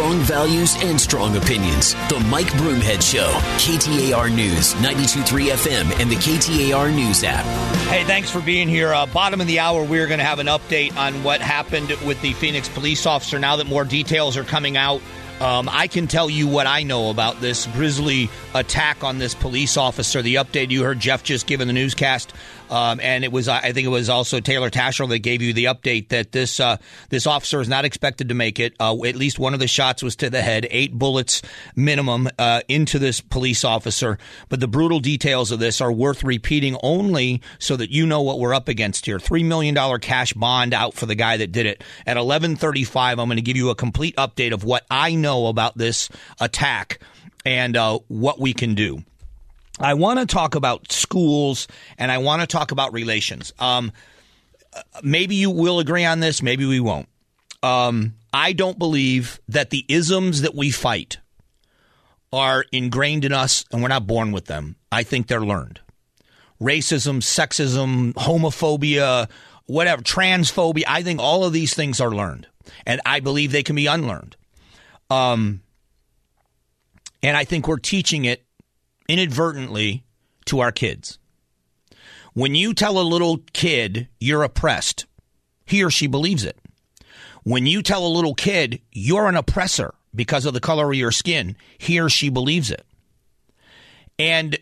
Strong values and strong opinions. The Mike Broomhead Show. KTAR News, 92.3 FM, and the KTAR News app. Hey, thanks for being here. Uh, bottom of the hour, we're going to have an update on what happened with the Phoenix police officer now that more details are coming out. Um, I can tell you what I know about this grisly attack on this police officer. The update you heard Jeff just give in the newscast um, and it was, I think it was also Taylor Tasher that gave you the update that this uh, this officer is not expected to make it. Uh, at least one of the shots was to the head, eight bullets minimum uh, into this police officer. But the brutal details of this are worth repeating only so that you know what we're up against here. Three million dollar cash bond out for the guy that did it. At eleven thirty five, I'm going to give you a complete update of what I know about this attack and uh, what we can do. I want to talk about schools and I want to talk about relations. Um, maybe you will agree on this, maybe we won't. Um, I don't believe that the isms that we fight are ingrained in us and we're not born with them. I think they're learned. Racism, sexism, homophobia, whatever, transphobia, I think all of these things are learned. And I believe they can be unlearned. Um, and I think we're teaching it inadvertently to our kids. When you tell a little kid you're oppressed, he or she believes it. When you tell a little kid you're an oppressor because of the color of your skin, he or she believes it. And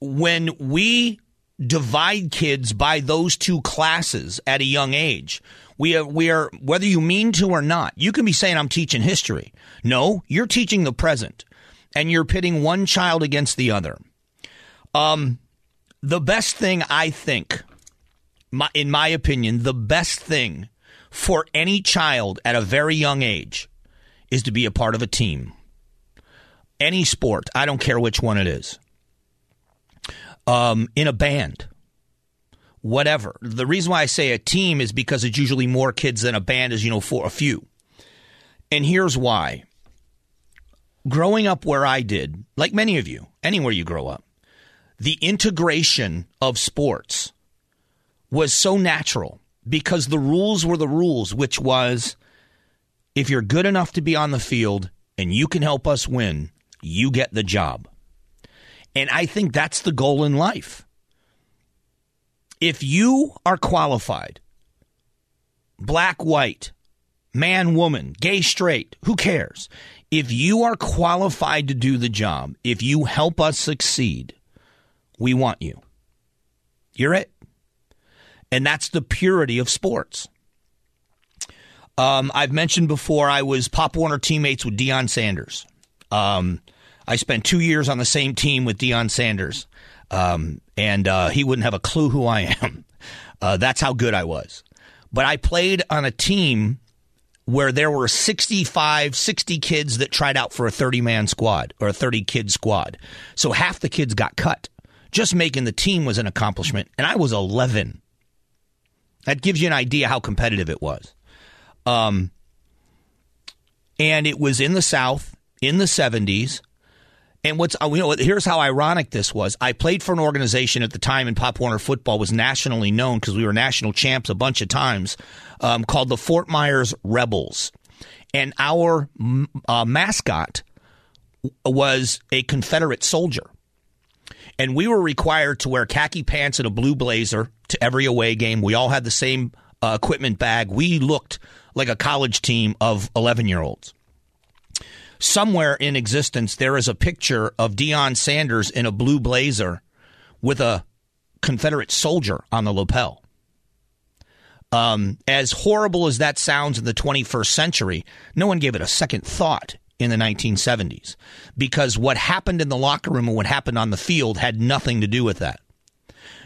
when we divide kids by those two classes at a young age, we are, we are, whether you mean to or not, you can be saying, I'm teaching history. No, you're teaching the present and you're pitting one child against the other. Um, the best thing I think, my, in my opinion, the best thing for any child at a very young age is to be a part of a team. Any sport, I don't care which one it is. Um, in a band, whatever. The reason why I say a team is because it's usually more kids than a band is, you know, for a few. And here's why growing up where I did, like many of you, anywhere you grow up, the integration of sports was so natural because the rules were the rules, which was if you're good enough to be on the field and you can help us win, you get the job. And I think that's the goal in life. If you are qualified, black, white, man, woman, gay, straight, who cares? If you are qualified to do the job, if you help us succeed, we want you. You're it. And that's the purity of sports. Um, I've mentioned before I was Pop Warner teammates with Deion Sanders. Um, I spent two years on the same team with Deion Sanders, um, and uh, he wouldn't have a clue who I am. Uh, that's how good I was. But I played on a team where there were 65, 60 kids that tried out for a 30 man squad or a 30 kid squad. So half the kids got cut. Just making the team was an accomplishment. And I was 11. That gives you an idea how competitive it was. Um, and it was in the South in the 70s. And what's uh, you know here's how ironic this was. I played for an organization at the time in Pop Warner football was nationally known because we were national champs a bunch of times, um, called the Fort Myers Rebels, and our uh, mascot was a Confederate soldier, and we were required to wear khaki pants and a blue blazer to every away game. We all had the same uh, equipment bag. We looked like a college team of eleven year olds somewhere in existence there is a picture of Deion Sanders in a blue blazer with a Confederate soldier on the lapel. Um, as horrible as that sounds in the 21st century, no one gave it a second thought in the 1970s because what happened in the locker room and what happened on the field had nothing to do with that.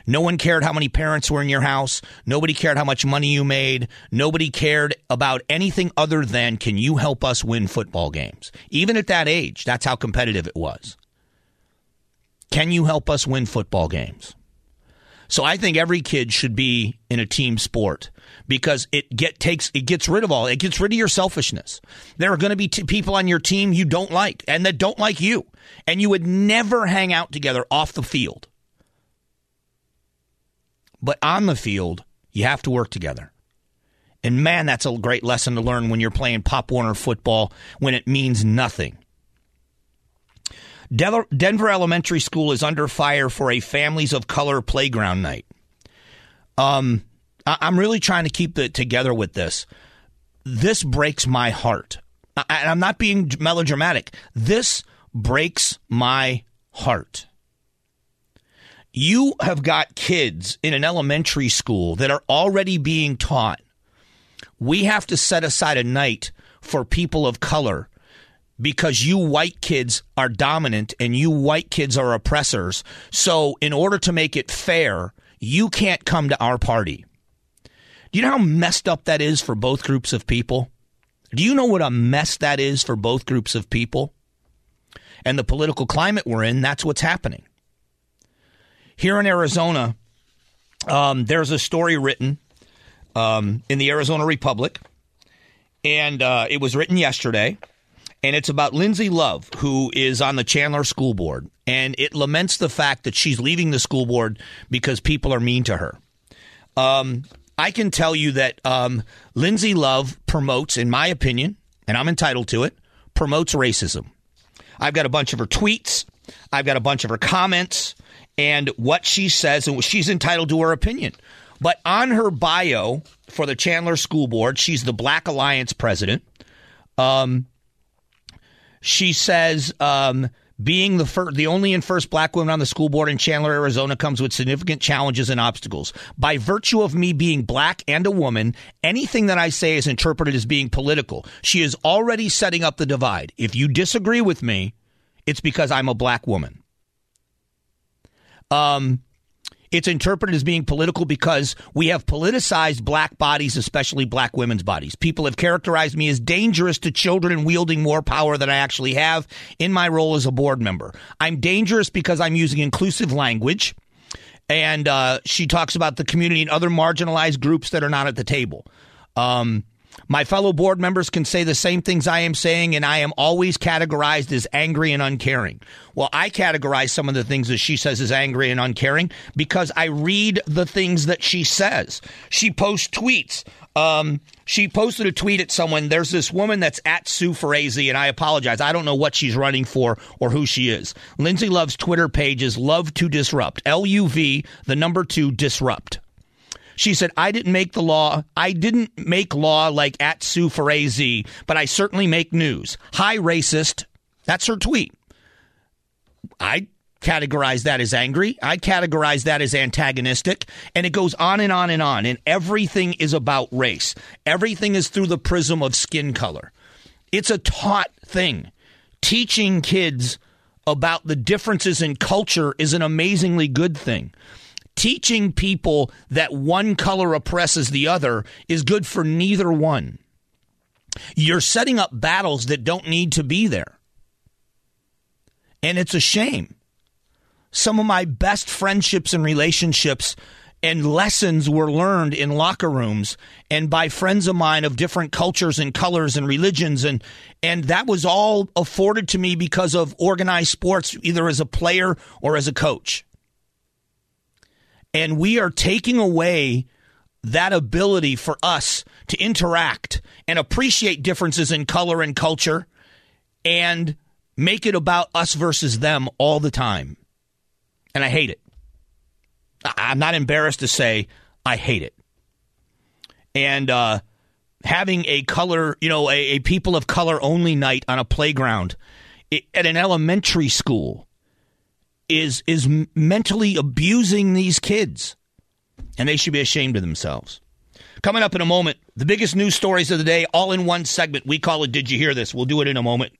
No one cared how many parents were in your house. Nobody cared how much money you made. Nobody cared about anything other than can you help us win football games? Even at that age, that's how competitive it was. Can you help us win football games? So I think every kid should be in a team sport because it get takes it gets rid of all it gets rid of your selfishness. There are going to be t- people on your team you don't like and that don't like you, and you would never hang out together off the field. But on the field, you have to work together. And man, that's a great lesson to learn when you're playing Pop Warner football when it means nothing. Denver Elementary School is under fire for a Families of Color playground night. Um, I'm really trying to keep it together with this. This breaks my heart. And I'm not being melodramatic. This breaks my heart. You have got kids in an elementary school that are already being taught we have to set aside a night for people of color because you white kids are dominant and you white kids are oppressors. So, in order to make it fair, you can't come to our party. Do you know how messed up that is for both groups of people? Do you know what a mess that is for both groups of people? And the political climate we're in, that's what's happening. Here in Arizona, um, there's a story written um, in the Arizona Republic, and uh, it was written yesterday and it's about Lindsay Love, who is on the Chandler School Board, and it laments the fact that she's leaving the school board because people are mean to her. Um, I can tell you that um, Lindsay Love promotes, in my opinion, and I'm entitled to it, promotes racism. I've got a bunch of her tweets, I've got a bunch of her comments, and what she says, and she's entitled to her opinion. But on her bio for the Chandler School Board, she's the Black Alliance president. Um, she says um, being the first, the only and first black woman on the school board in Chandler, Arizona, comes with significant challenges and obstacles. By virtue of me being black and a woman, anything that I say is interpreted as being political. She is already setting up the divide. If you disagree with me, it's because I'm a black woman. Um, it's interpreted as being political because we have politicized black bodies, especially black women's bodies. People have characterized me as dangerous to children and wielding more power than I actually have in my role as a board member. I'm dangerous because I'm using inclusive language. And uh, she talks about the community and other marginalized groups that are not at the table. Um, my fellow board members can say the same things I am saying, and I am always categorized as angry and uncaring. Well, I categorize some of the things that she says as angry and uncaring because I read the things that she says. She posts tweets. Um, she posted a tweet at someone. There's this woman that's at Sue Frazee, and I apologize. I don't know what she's running for or who she is. Lindsay Love's Twitter page is Love to Disrupt. L U V, the number two, disrupt. She said, I didn't make the law. I didn't make law like at Sue Frazee, but I certainly make news. Hi, racist. That's her tweet. I categorize that as angry. I categorize that as antagonistic. And it goes on and on and on. And everything is about race. Everything is through the prism of skin color. It's a taught thing. Teaching kids about the differences in culture is an amazingly good thing teaching people that one color oppresses the other is good for neither one. You're setting up battles that don't need to be there. And it's a shame. Some of my best friendships and relationships and lessons were learned in locker rooms and by friends of mine of different cultures and colors and religions and and that was all afforded to me because of organized sports either as a player or as a coach and we are taking away that ability for us to interact and appreciate differences in color and culture and make it about us versus them all the time. And I hate it. I'm not embarrassed to say I hate it. And uh, having a color, you know, a, a people of color only night on a playground at an elementary school is is mentally abusing these kids, and they should be ashamed of themselves. Coming up in a moment, the biggest news stories of the day, all in one segment. We call it "Did You Hear This?" We'll do it in a moment.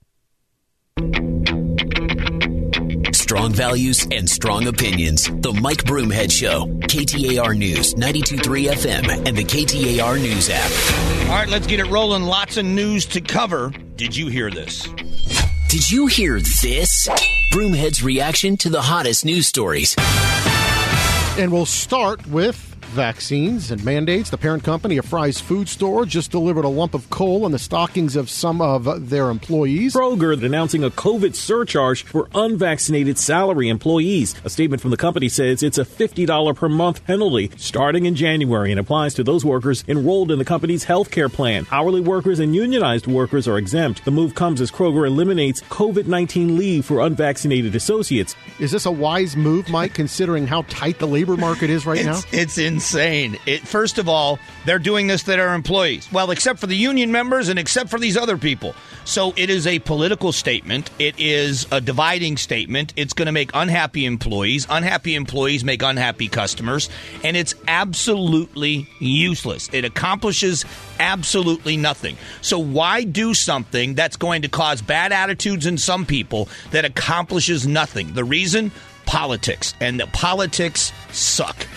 Strong values and strong opinions. The Mike Broomhead Show. KTAR News, 92.3 FM, and the KTAR News app. All right, let's get it rolling. Lots of news to cover. Did you hear this? Did you hear this? Broomhead's reaction to the hottest news stories. And we'll start with vaccines and mandates. The parent company of Fry's Food Store just delivered a lump of coal in the stockings of some of their employees. Kroger announcing a COVID surcharge for unvaccinated salary employees. A statement from the company says it's a $50 per month penalty starting in January and applies to those workers enrolled in the company's health care plan. Hourly workers and unionized workers are exempt. The move comes as Kroger eliminates COVID 19 leave for unvaccinated associates. Is this a wise move, Mike, considering how tight the labor market is right it's, now? It's insane. It, first of all, they're doing this to their employees. Well, except for the union members and except for these other people. So it is a political statement. It is a dividing statement. It's going to make unhappy employees. Unhappy employees make unhappy customers. And it's absolutely useless. It accomplishes absolutely nothing. So why do something that's going to cause bad attitudes in some people that accomplishes nothing? The reason? Politics. And the politics suck.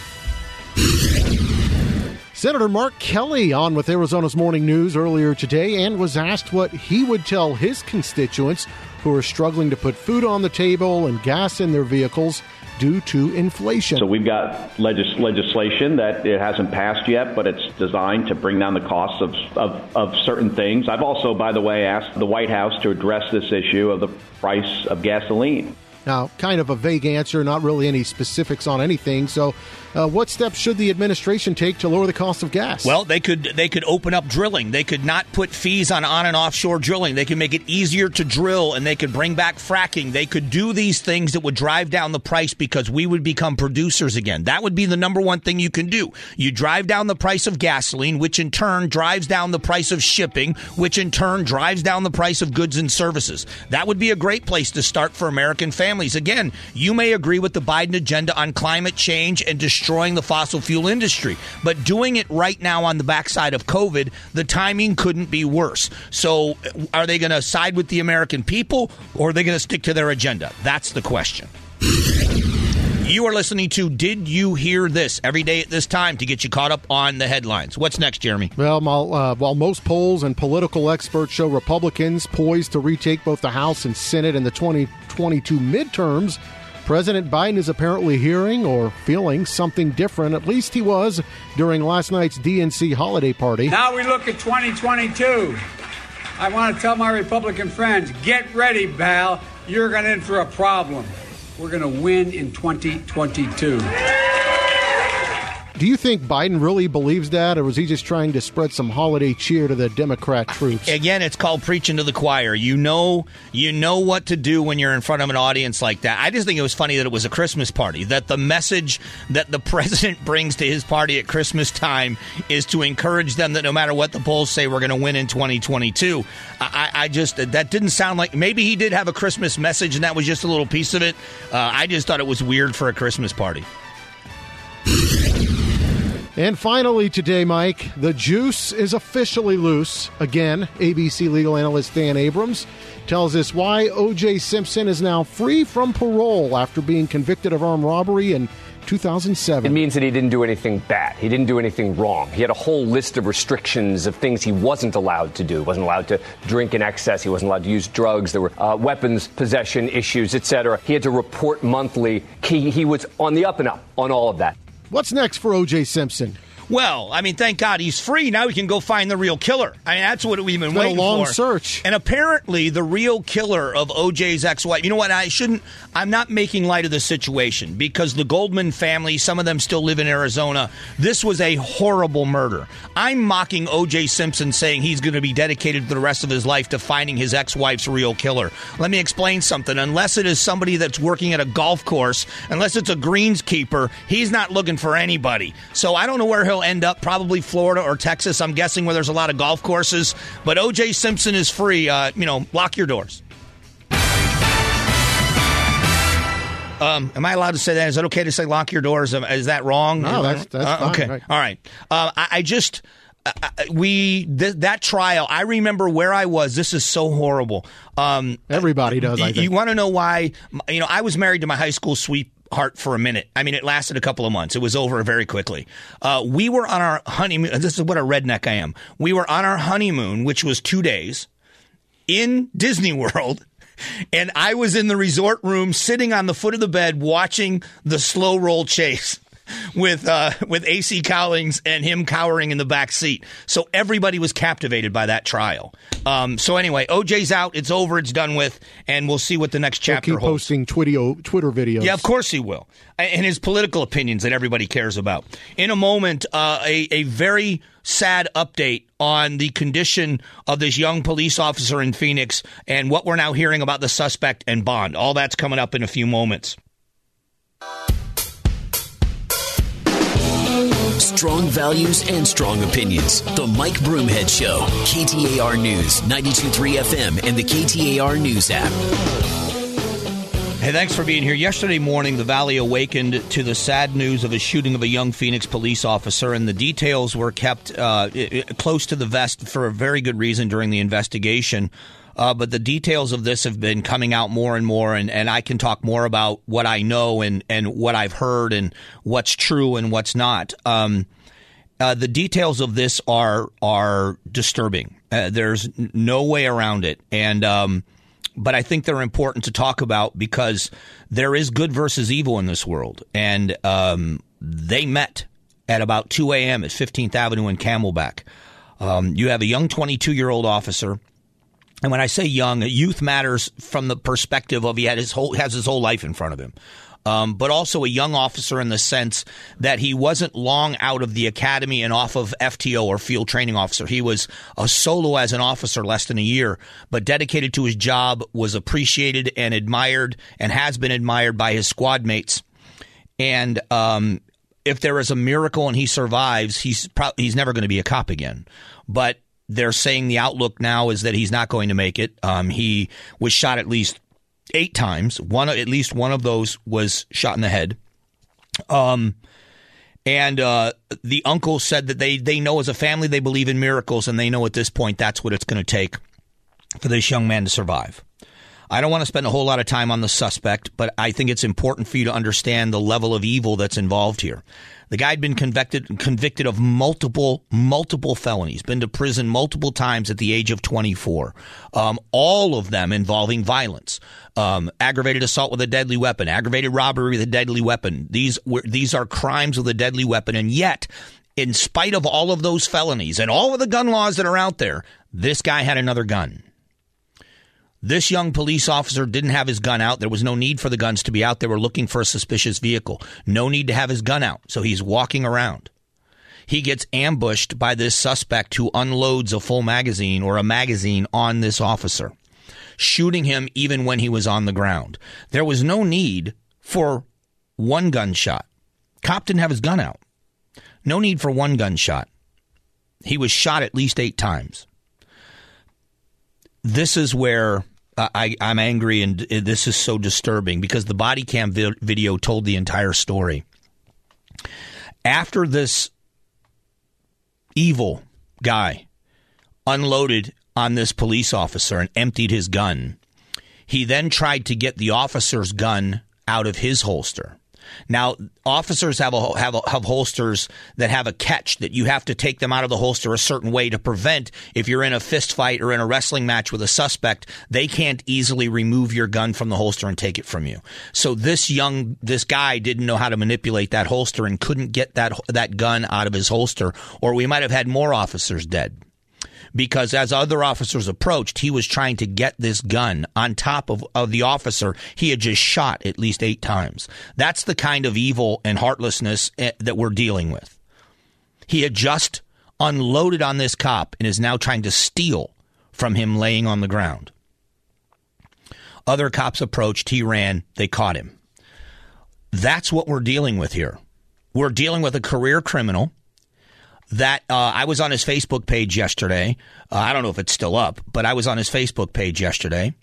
Senator Mark Kelly on with Arizona's Morning News earlier today and was asked what he would tell his constituents who are struggling to put food on the table and gas in their vehicles due to inflation. So we've got legis- legislation that it hasn't passed yet, but it's designed to bring down the costs of, of, of certain things. I've also, by the way, asked the White House to address this issue of the price of gasoline. Now, kind of a vague answer, not really any specifics on anything. So, uh, what steps should the administration take to lower the cost of gas? Well, they could they could open up drilling. They could not put fees on on and offshore drilling. They could make it easier to drill, and they could bring back fracking. They could do these things that would drive down the price because we would become producers again. That would be the number one thing you can do. You drive down the price of gasoline, which in turn drives down the price of shipping, which in turn drives down the price of goods and services. That would be a great place to start for American families. Again, you may agree with the Biden agenda on climate change and destroying the fossil fuel industry. But doing it right now on the backside of COVID, the timing couldn't be worse. So, are they going to side with the American people or are they going to stick to their agenda? That's the question. You are listening to Did You Hear This every day at this time to get you caught up on the headlines. What's next, Jeremy? Well, uh, while most polls and political experts show Republicans poised to retake both the House and Senate in the 2022 midterms, President Biden is apparently hearing or feeling something different. At least he was during last night's DNC holiday party. Now we look at 2022. I want to tell my Republican friends get ready, pal. You're going to in for a problem. We're going to win in 2022. Do you think Biden really believes that, or was he just trying to spread some holiday cheer to the Democrat troops? Again, it's called preaching to the choir. You know, you know what to do when you're in front of an audience like that. I just think it was funny that it was a Christmas party. That the message that the president brings to his party at Christmas time is to encourage them that no matter what the polls say, we're going to win in 2022. I, I, just that didn't sound like maybe he did have a Christmas message and that was just a little piece of it. Uh, I just thought it was weird for a Christmas party. And finally, today, Mike, the juice is officially loose. Again, ABC legal analyst Dan Abrams tells us why O.J. Simpson is now free from parole after being convicted of armed robbery in 2007. It means that he didn't do anything bad. He didn't do anything wrong. He had a whole list of restrictions of things he wasn't allowed to do. He wasn't allowed to drink in excess. He wasn't allowed to use drugs. There were uh, weapons possession issues, etc. He had to report monthly. He, he was on the up and up on all of that. What's next for O.J. Simpson? Well, I mean, thank God he's free. Now we can go find the real killer. I mean, that's what we've been it's waiting been a long for. search. And apparently, the real killer of OJ's ex-wife. You know what? I shouldn't. I'm not making light of the situation because the Goldman family, some of them still live in Arizona. This was a horrible murder. I'm mocking OJ Simpson, saying he's going to be dedicated to the rest of his life to finding his ex-wife's real killer. Let me explain something. Unless it is somebody that's working at a golf course, unless it's a greenskeeper, he's not looking for anybody. So I don't know where he'll end up. Probably Florida or Texas. I'm guessing where there's a lot of golf courses. But OJ Simpson is free. Uh, you know, lock your doors. Um, am I allowed to say that? Is it okay to say lock your doors? Is that wrong? No, that's, that's uh, fine, okay. Right. All right. Uh, I, I, just uh, we th- that trial. I remember where I was. This is so horrible. Um, Everybody does. I think. You want to know why? You know, I was married to my high school sweetheart for a minute. I mean, it lasted a couple of months. It was over very quickly. Uh, we were on our honeymoon. This is what a redneck I am. We were on our honeymoon, which was two days in Disney World. And I was in the resort room sitting on the foot of the bed watching the slow roll chase. With uh, with AC Cowlings and him cowering in the back seat. So everybody was captivated by that trial. Um, so anyway, OJ's out. It's over. It's done with, and we'll see what the next chapter He'll keep holds. posting Twitter Twitter videos. Yeah, of course he will, and his political opinions that everybody cares about. In a moment, uh, a a very sad update on the condition of this young police officer in Phoenix and what we're now hearing about the suspect and bond. All that's coming up in a few moments. Strong values and strong opinions. The Mike Broomhead Show. KTAR News, 923 FM, and the KTAR News app. Hey, thanks for being here. Yesterday morning, the Valley awakened to the sad news of a shooting of a young Phoenix police officer, and the details were kept uh, close to the vest for a very good reason during the investigation. Uh, but the details of this have been coming out more and more, and, and I can talk more about what I know and, and what I've heard and what's true and what's not. Um, uh, the details of this are are disturbing. Uh, there's no way around it, and um, but I think they're important to talk about because there is good versus evil in this world, and um, they met at about 2 a.m. at 15th Avenue in Camelback. Um, you have a young 22 year old officer and when I say young, youth matters from the perspective of he had his whole has his whole life in front of him. Um, but also a young officer in the sense that he wasn't long out of the academy and off of FTO or field training officer. He was a solo as an officer less than a year, but dedicated to his job, was appreciated and admired, and has been admired by his squad mates. And um, if there is a miracle and he survives, he's pro- he's never going to be a cop again. But they're saying the outlook now is that he's not going to make it. Um, he was shot at least eight times. One, at least one of those was shot in the head. Um, and uh, the uncle said that they they know as a family they believe in miracles, and they know at this point that's what it's going to take for this young man to survive. I don't want to spend a whole lot of time on the suspect, but I think it's important for you to understand the level of evil that's involved here. The guy had been convicted convicted of multiple multiple felonies, been to prison multiple times at the age of 24. Um, all of them involving violence, um, aggravated assault with a deadly weapon, aggravated robbery with a deadly weapon. These were these are crimes with a deadly weapon, and yet. In spite of all of those felonies and all of the gun laws that are out there, this guy had another gun. This young police officer didn't have his gun out. There was no need for the guns to be out. They were looking for a suspicious vehicle. No need to have his gun out. So he's walking around. He gets ambushed by this suspect who unloads a full magazine or a magazine on this officer, shooting him even when he was on the ground. There was no need for one gunshot. Cop didn't have his gun out. No need for one gunshot. He was shot at least eight times this is where I, am angry and this is so disturbing because the body cam vi- video told the entire story. After this evil guy unloaded on this police officer and emptied his gun, he then tried to get the officer's gun out of his holster. Now, officers have a, have a, have holsters that have a catch that you have to take them out of the holster a certain way to prevent if you're in a fist fight or in a wrestling match with a suspect, they can't easily remove your gun from the holster and take it from you. So this young this guy didn't know how to manipulate that holster and couldn't get that that gun out of his holster, or we might have had more officers dead because as other officers approached, he was trying to get this gun on top of, of the officer he had just shot at least eight times. That's the kind of evil and heartlessness eh, that we're dealing with. He had just unloaded on this cop and is now trying to steal from him laying on the ground. Other cops approached, he ran, they caught him. That's what we're dealing with here. We're dealing with a career criminal that uh, I was on his Facebook page yesterday. Uh, I don't know if it's still up, but I was on his Facebook page yesterday.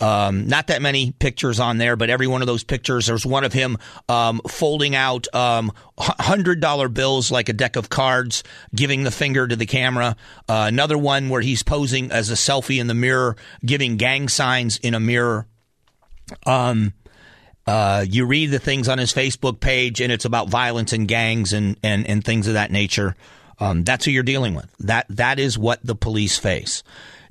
Um, not that many pictures on there, but every one of those pictures, there's one of him um, folding out um, hundred dollar bills like a deck of cards, giving the finger to the camera. Uh, another one where he's posing as a selfie in the mirror, giving gang signs in a mirror. Um, uh, you read the things on his Facebook page, and it's about violence and gangs and, and, and things of that nature. Um, that's who you're dealing with. That that is what the police face.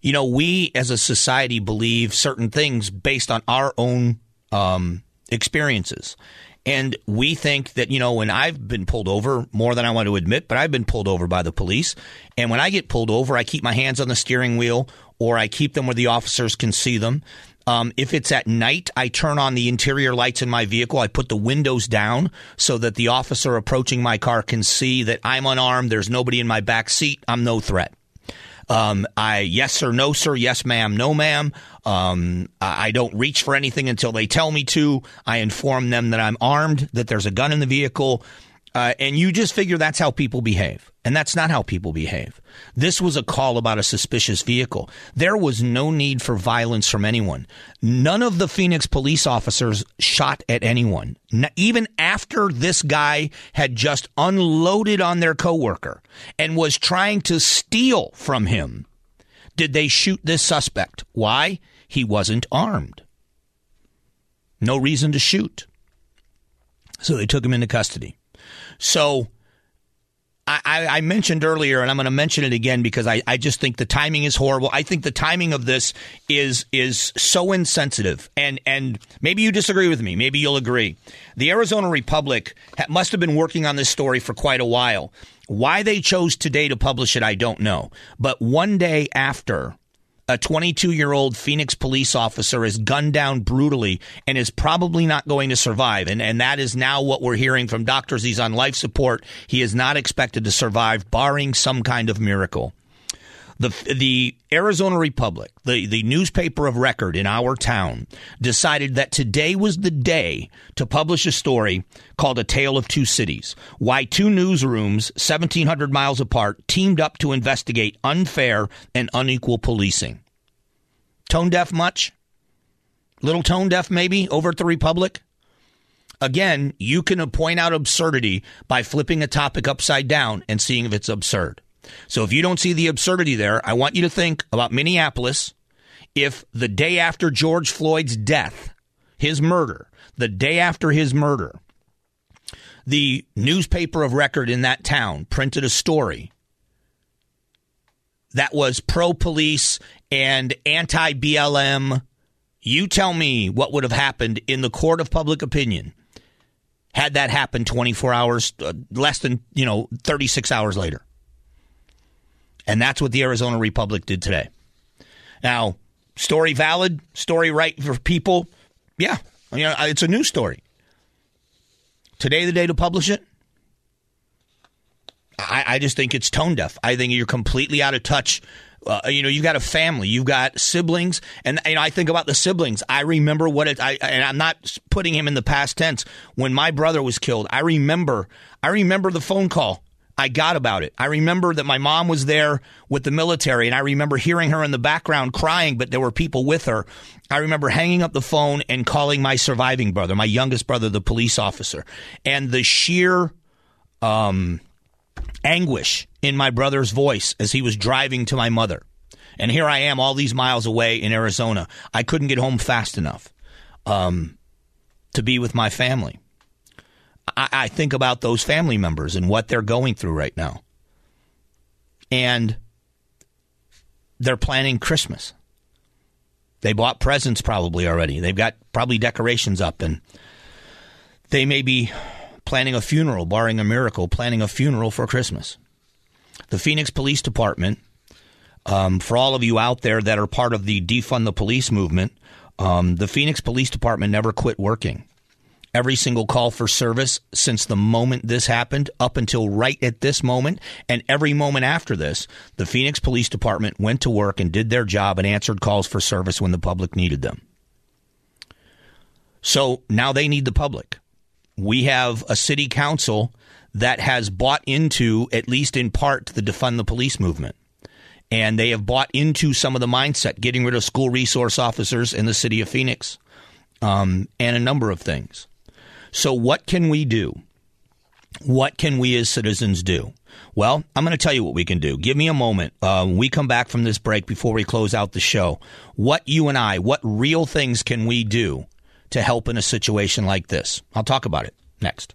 You know, we as a society believe certain things based on our own um, experiences, And we think that, you know, when I've been pulled over more than I want to admit, but I've been pulled over by the police. And when I get pulled over, I keep my hands on the steering wheel or I keep them where the officers can see them. Um, if it's at night, I turn on the interior lights in my vehicle. I put the windows down so that the officer approaching my car can see that I'm unarmed. There's nobody in my back seat. I'm no threat. Um, I yes sir, no sir, yes ma'am, no ma'am. Um, I don't reach for anything until they tell me to. I inform them that I'm armed, that there's a gun in the vehicle, uh, and you just figure that's how people behave. And that's not how people behave. This was a call about a suspicious vehicle. There was no need for violence from anyone. None of the Phoenix police officers shot at anyone. Even after this guy had just unloaded on their coworker and was trying to steal from him, did they shoot this suspect? Why? He wasn't armed. No reason to shoot. So they took him into custody. So I, I, mentioned earlier, and I'm going to mention it again because I, I just think the timing is horrible. I think the timing of this is is so insensitive, and and maybe you disagree with me. Maybe you'll agree. The Arizona Republic must have been working on this story for quite a while. Why they chose today to publish it, I don't know. But one day after a 22 year old Phoenix police officer is gunned down brutally and is probably not going to survive. And, and that is now what we're hearing from doctors. He's on life support. He is not expected to survive, barring some kind of miracle. The, the Arizona Republic, the, the newspaper of record in our town, decided that today was the day to publish a story called A Tale of Two Cities. Why two newsrooms, 1,700 miles apart, teamed up to investigate unfair and unequal policing. Tone deaf much? Little tone deaf, maybe, over at the Republic? Again, you can point out absurdity by flipping a topic upside down and seeing if it's absurd. So if you don't see the absurdity there, I want you to think about Minneapolis. If the day after George Floyd's death, his murder, the day after his murder, the newspaper of record in that town printed a story that was pro police and anti BLM. You tell me what would have happened in the court of public opinion had that happened 24 hours, uh, less than, you know, 36 hours later. And that's what the Arizona Republic did today. Now, story valid, story right for people. Yeah, you know, it's a news story. Today, the day to publish it. I, I just think it's tone deaf. I think you're completely out of touch. Uh, you know, you've got a family, you've got siblings, and you know, I think about the siblings. I remember what it. I, and I'm not putting him in the past tense. When my brother was killed, I remember. I remember the phone call I got about it. I remember that my mom was there with the military, and I remember hearing her in the background crying, but there were people with her. I remember hanging up the phone and calling my surviving brother, my youngest brother, the police officer, and the sheer um, anguish in my brother's voice as he was driving to my mother. And here I am, all these miles away in Arizona. I couldn't get home fast enough um, to be with my family. I, I think about those family members and what they're going through right now. And they're planning Christmas. They bought presents probably already. They've got probably decorations up, and they may be planning a funeral, barring a miracle, planning a funeral for Christmas. The Phoenix Police Department, um, for all of you out there that are part of the defund the police movement, um, the Phoenix Police Department never quit working every single call for service since the moment this happened up until right at this moment. And every moment after this the phoenix police department went to work and did their job and answered calls for service when the public needed them. So now they need the public. We have a city council that has bought into at least in part the defund the police movement. And they have bought into some of the mindset getting rid of school resource officers in the city of phoenix um, and a number of things so, what can we do? What can we as citizens do? Well, I'm going to tell you what we can do. Give me a moment. Uh, we come back from this break before we close out the show. What you and I, what real things can we do to help in a situation like this? I'll talk about it next.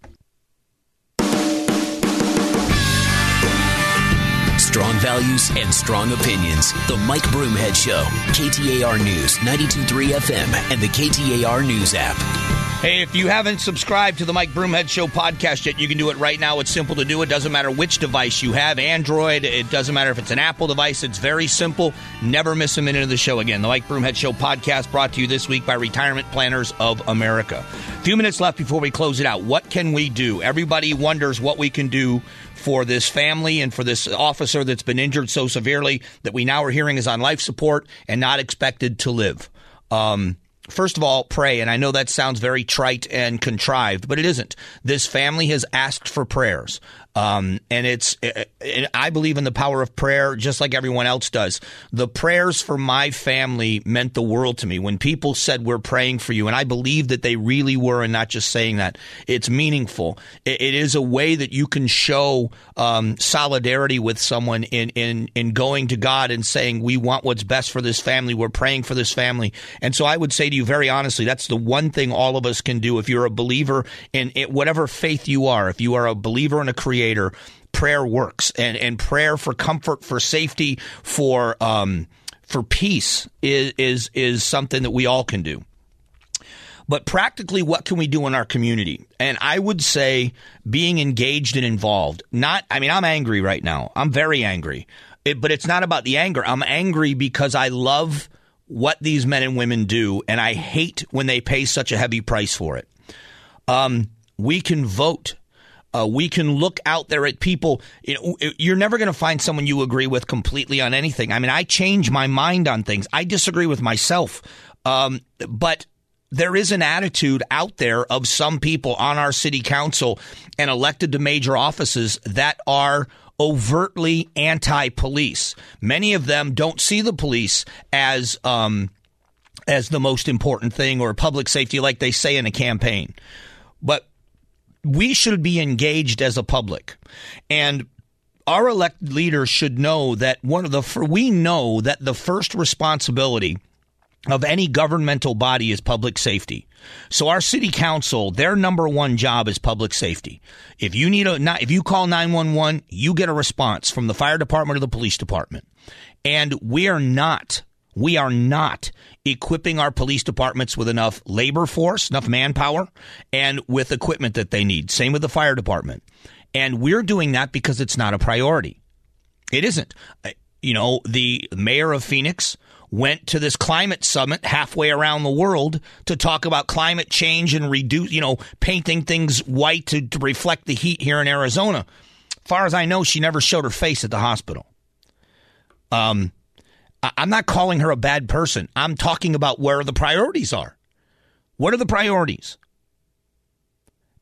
Strong values and strong opinions. The Mike Broomhead Show. KTAR News, 92.3 FM, and the KTAR News app. Hey, if you haven't subscribed to the Mike Broomhead Show podcast yet, you can do it right now. It's simple to do. It doesn't matter which device you have Android, it doesn't matter if it's an Apple device. It's very simple. Never miss a minute of the show again. The Mike Broomhead Show podcast brought to you this week by Retirement Planners of America. A few minutes left before we close it out. What can we do? Everybody wonders what we can do for this family and for this officer that's been injured so severely that we now are hearing is on life support and not expected to live. Um, First of all, pray. And I know that sounds very trite and contrived, but it isn't. This family has asked for prayers. Um, and it's, and I believe in the power of prayer just like everyone else does. The prayers for my family meant the world to me. When people said, We're praying for you, and I believe that they really were and not just saying that, it's meaningful. it, it is a way that you can show um, solidarity with someone in, in, in going to God and saying, We want what's best for this family. We're praying for this family. And so I would say to you very honestly, that's the one thing all of us can do. If you're a believer in it, whatever faith you are, if you are a believer in a creator, creator, prayer works, and and prayer for comfort, for safety, for um, for peace is is is something that we all can do. But practically, what can we do in our community? And I would say being engaged and involved. Not, I mean, I'm angry right now. I'm very angry. It, but it's not about the anger. I'm angry because I love what these men and women do, and I hate when they pay such a heavy price for it. Um, we can vote uh, we can look out there at people. You know, you're never going to find someone you agree with completely on anything. I mean, I change my mind on things. I disagree with myself, um, but there is an attitude out there of some people on our city council and elected to major offices that are overtly anti-police. Many of them don't see the police as um, as the most important thing or public safety, like they say in a campaign. But we should be engaged as a public. And our elected leaders should know that one of the we know that the first responsibility of any governmental body is public safety. So our city council, their number one job is public safety. If you need a if you call 911, you get a response from the fire department or the police department. And we are not we are not equipping our police departments with enough labor force, enough manpower, and with equipment that they need. Same with the fire department. And we're doing that because it's not a priority. It isn't. Uh, you know, the mayor of Phoenix went to this climate summit halfway around the world to talk about climate change and reduce, you know, painting things white to, to reflect the heat here in Arizona. Far as I know, she never showed her face at the hospital. Um, I'm not calling her a bad person. I'm talking about where the priorities are. What are the priorities?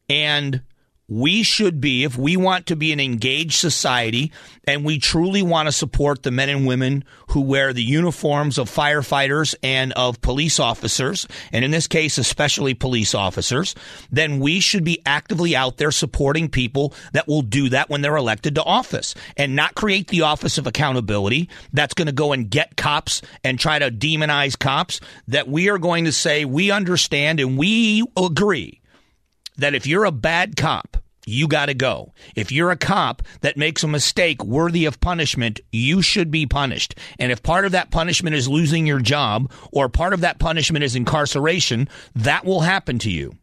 And we should be, if we want to be an engaged society and we truly want to support the men and women who wear the uniforms of firefighters and of police officers, and in this case, especially police officers, then we should be actively out there supporting people that will do that when they're elected to office and not create the office of accountability that's going to go and get cops and try to demonize cops. That we are going to say we understand and we agree that if you're a bad cop, you got to go. If you're a cop that makes a mistake worthy of punishment, you should be punished. And if part of that punishment is losing your job or part of that punishment is incarceration, that will happen to you.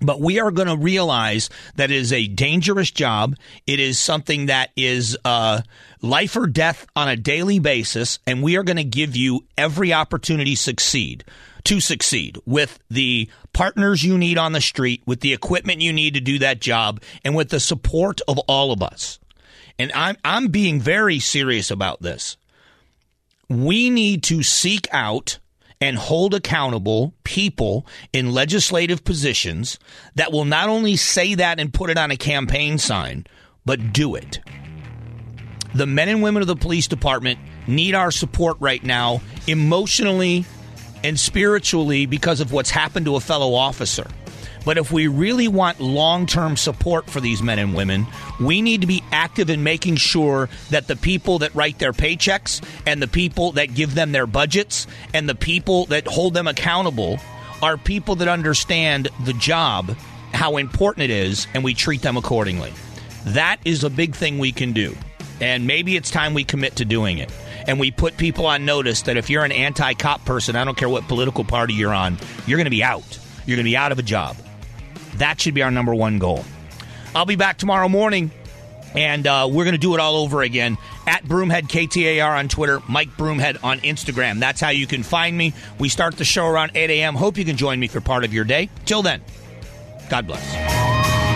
But we are going to realize that it is a dangerous job. It is something that is uh, life or death on a daily basis, and we are going to give you every opportunity to succeed to succeed with the partners you need on the street, with the equipment you need to do that job, and with the support of all of us. And I'm, I'm being very serious about this. We need to seek out and hold accountable people in legislative positions that will not only say that and put it on a campaign sign, but do it. The men and women of the police department need our support right now, emotionally, and spiritually because of what's happened to a fellow officer. But if we really want long term support for these men and women, we need to be active in making sure that the people that write their paychecks and the people that give them their budgets and the people that hold them accountable are people that understand the job, how important it is, and we treat them accordingly. That is a big thing we can do. And maybe it's time we commit to doing it and we put people on notice that if you're an anti cop person, I don't care what political party you're on, you're going to be out. You're going to be out of a job. That should be our number one goal. I'll be back tomorrow morning, and uh, we're going to do it all over again at Broomhead KTAR on Twitter, Mike Broomhead on Instagram. That's how you can find me. We start the show around 8 a.m. Hope you can join me for part of your day. Till then, God bless.